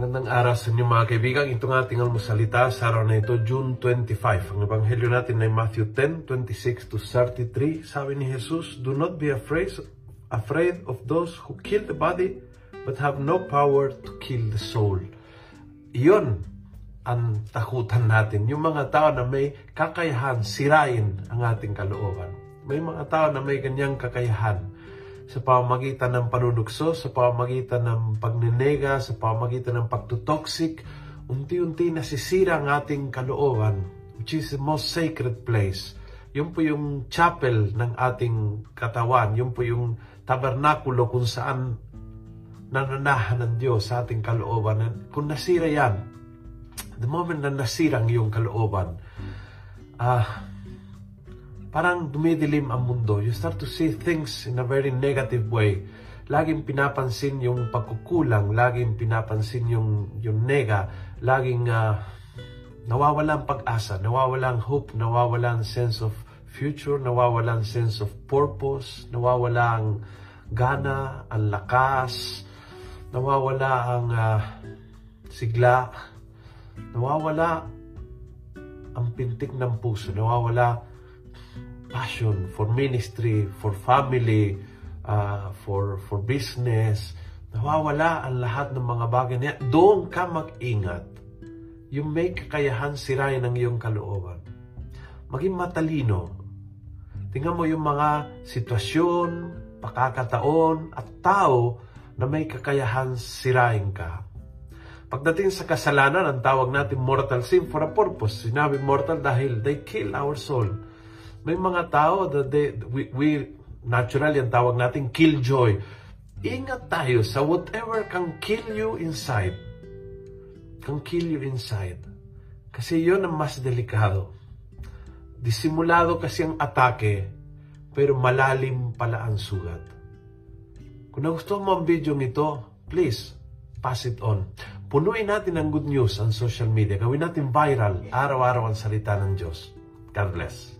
araw sa inyo mga kaibigan. Itong ating almusalita sa araw na ito, June 25. Ang ebanghelyo natin ay Matthew 10, 26 to 33. Sabi ni Jesus, Do not be afraid, afraid of those who kill the body, but have no power to kill the soul. Iyon ang takutan natin. Yung mga tao na may kakayahan, sirain ang ating kalooban. May mga tao na may ganyang kakayahan sa pamamagitan ng panunukso, sa pamamagitan ng pagnenega, sa pamamagitan ng pagtutoxic, unti-unti nasisira ang ating kalooban, which is the most sacred place. Yun po yung chapel ng ating katawan. Yun po yung tabernakulo kung saan nananahan ng Diyos sa ating kalooban. Kung nasira yan, the moment na nasira ang iyong kalooban, ah, uh, parang dumidilim ang mundo. You start to see things in a very negative way. Laging pinapansin yung pagkukulang, laging pinapansin yung, yung nega, laging uh, nawawala ang pag-asa, nawawala ang hope, nawawala ang sense of future, nawawala ang sense of purpose, nawawala ang gana, ang lakas, nawawala ang uh, sigla, nawawala ang pintik ng puso, nawawala passion for ministry, for family, uh, for for business, nawawala ang lahat ng mga bagay niya. Doon ka mag-ingat. Yung may kakayahan sirain ang iyong kalooban. Maging matalino. Tingnan mo yung mga sitwasyon, pakakataon, at tao na may kakayahan sirain ka. Pagdating sa kasalanan, ang tawag natin mortal sin for a purpose. Sinabi mortal dahil they kill our soul may mga tao that they, we, we naturally ang tawag natin killjoy. Ingat tayo sa whatever can kill you inside. Can kill you inside. Kasi yon ang mas delikado. Disimulado kasi ang atake, pero malalim pala ang sugat. Kung nagustuhan mo ang video nito, please, pass it on. Punuin natin ang good news ang social media. Gawin natin viral, araw-araw ang salita ng Diyos. God bless.